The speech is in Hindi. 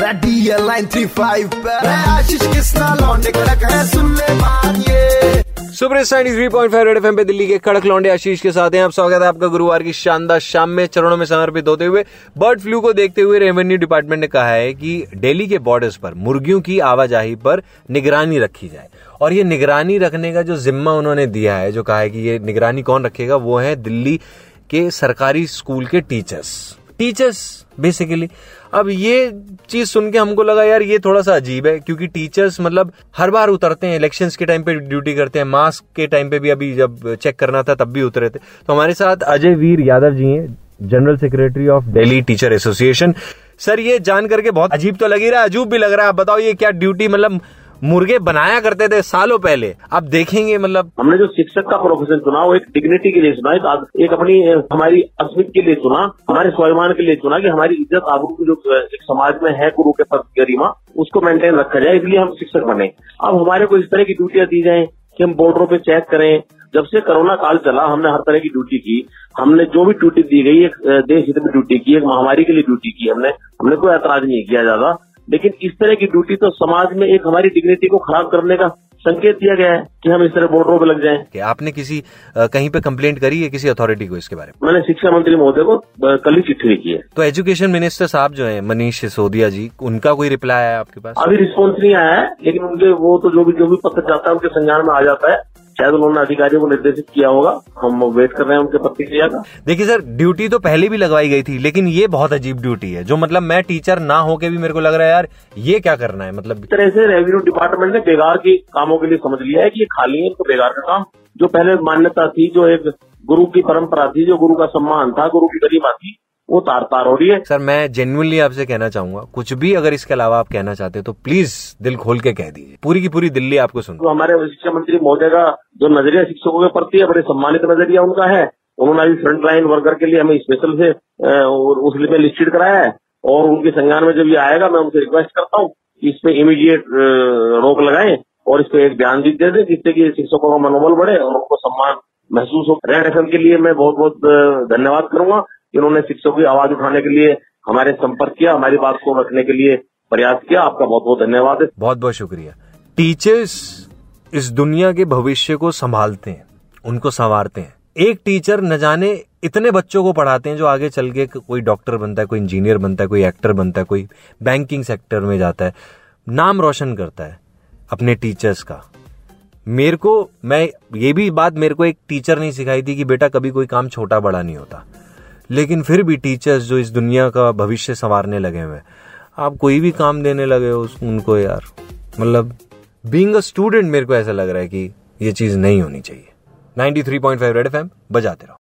लाइन थ्री फाइव आशीष किसना लौंडे कड़क है, सुन बात ये। Super Saini three point five Red F पे दिल्ली के कड़क लौंडे आशीष के साथ हैं। आप स्वागत है आपका गुरुवार की शानदार शाम में, चरणों में समर्पित होते हुए। बर्ड फ्लू को देखते हुए रेवेन्यू डिपार्टमेंट ने कहा है कि दिल्ली के बॉर्डर्स पर, मुर्गियों की आवाजाही पर निगरानी रखी जाए। और ये निगरानी रखने का जो जिम्मा उन्होंने दिया है, जो कहा है कि ये निगरानी कौन रखेगा, वो है दिल्ली के सरकारी स्कूल के टीचर्स टीचर्स बेसिकली अब ये चीज़ सुन के हमको लगा, यार, ये थोड़ा सा अजीब है, क्योंकि टीचर्स मतलब हर बार उतरते हैं इलेक्शंस के टाइम पे ड्यूटी करते हैं मास्क के टाइम पे भी अभी जब चेक करना था तब भी उतरे थे। तो हमारे साथ अजय वीर यादव जी हैं general secretary of Delhi teacher association sir, ये जान करके बहुत अजीब तो लग ही रहा है, अजूब भी लग रहा है। आप बताओ, ये क्या ड्यूटी मतलब मुर्गे बनाया करते थे सालों पहले। अब देखेंगे मतलब। हमने जो शिक्षक का प्रोफेशन चुना वो एक डिग्निटी के लिए चुना एक, एक अपनी हमारी अस्मित के लिए चुना हमारे स्वाभिमान के लिए चुना कि हमारी इज़्ज़त आबरू जो एक समाज में है गुरु के पद गरिमा उसको मेंटेन रखा जाए इसलिए हम शिक्षक बने। अब हमारे को इस तरह की ड्यूटियाँ दी जाए कि हम बॉर्डरों पे चेक करें। जब से कोरोना काल चला हमने हर तरह की ड्यूटी की। हमने जो भी ड्यूटी दी गई एक देश हित में ड्यूटी की एक महामारी के लिए ड्यूटी की हमने। हमने कोई ऐतराज नहीं किया ज़्यादा। लेकिन इस तरह की ड्यूटी तो समाज में एक हमारी डिग्निटी को खराब करने का संकेत दिया गया है कि हम इस तरह बॉर्डरों पे लग जाएँ। कि आपने किसी आ, कहीं पे कंप्लेंट करी है किसी अथॉरिटी को इसके बारे में? मैंने शिक्षा मंत्री महोदय को कल ही चिट्ठी लिखी है। तो एजुकेशन मिनिस्टर साहब जो है मनीष सिसोदिया जी उनका कोई रिप्लाई आया आपके पास? अभी रिस्पॉन्स नहीं आया है लेकिन उनके वो तो जो भी जो भी पत्र जाता है उनके संज्ञान में आ जाता है। शायद उन्होंने अधिकारियों को निर्देशित किया होगा। हम वेट कर रहे हैं उनके प्रतिक्रिया का। देखिए सर ड्यूटी तो पहले भी लगवाई गई थी लेकिन ये बहुत अजीब ड्यूटी है जो मतलब मैं टीचर ना होके भी मेरे को लग रहा है यार ये क्या करना है मतलब? इस तरह से रेवेन्यू डिपार्टमेंट ने बेगार के कामों के लिए समझ लिया है कि ये खाली है इनको बेगार का काम। जो पहले मान्यता थी जो एक गुरु की परंपरा थी जो गुरु का सम्मान था गुरु की गरिमा थी वो तार तार हो रही है। सर मैं जेन्युइनली आपसे कहना चाहूँगा कुछ भी अगर इसके अलावा आप कहना चाहते तो प्लीज़ दिल खोल के कह दीजिए। पूरी की पूरी दिल्ली आपको सुन। तो हमारे शिक्षा मंत्री महोदय का जो नज़रिया शिक्षकों के प्रति है बड़े सम्मानित नज़रिया उनका है। उन्होंने अभी फ्रंट लाइन वर्कर के लिए हमें स्पेशल से उस में लिस्टेड कराया है। और उनके संज्ञान में जब ये आएगा मैं उनसे रिक्वेस्ट करता हूँ कि इस पे इमीडिएट रोक लगाएँ और इस पे एक ध्यान दे दें जिससे कि शिक्षकों का मनोबल बढ़े और उनको सम्मान महसूस हो। रेड एफ़ के लिए मैं बहुत बहुत धन्यवाद करूँगा। इन्होंने शिक्षकों की आवाज़ उठाने के लिए हमारे संपर्क किया, हमारी बात को रखने के लिए प्रयास किया। आपका बहुत बहुत धन्यवाद। बहुत बहुत शुक्रिया। टीचर्स इस दुनिया के भविष्य को संभालते हैं, उनको संवारते हैं। एक टीचर न जाने इतने बच्चों को पढ़ाते हैं जो आगे चल के कोई डॉक्टर बनता है, कोई इंजीनियर बनता है, कोई एक्टर बनता है, कोई बैंकिंग सेक्टर में जाता है। नाम रोशन करता है अपने टीचर्स का। मेरे को, मैं ये भी बात मेरे को एक टीचर नहीं सिखाई थी कि बेटा कभी कोई काम छोटा बड़ा नहीं होता। लेकिन फिर भी टीचर्स जो इस दुनिया का भविष्य संवारने लगे हुए आप कोई भी काम देने लगे हो उनको यार मतलब बींग अ स्टूडेंट मेरे को ऐसा लग रहा है कि ये चीज़ नहीं होनी चाहिए। 93.5 रेड एफएम बजाते रहो।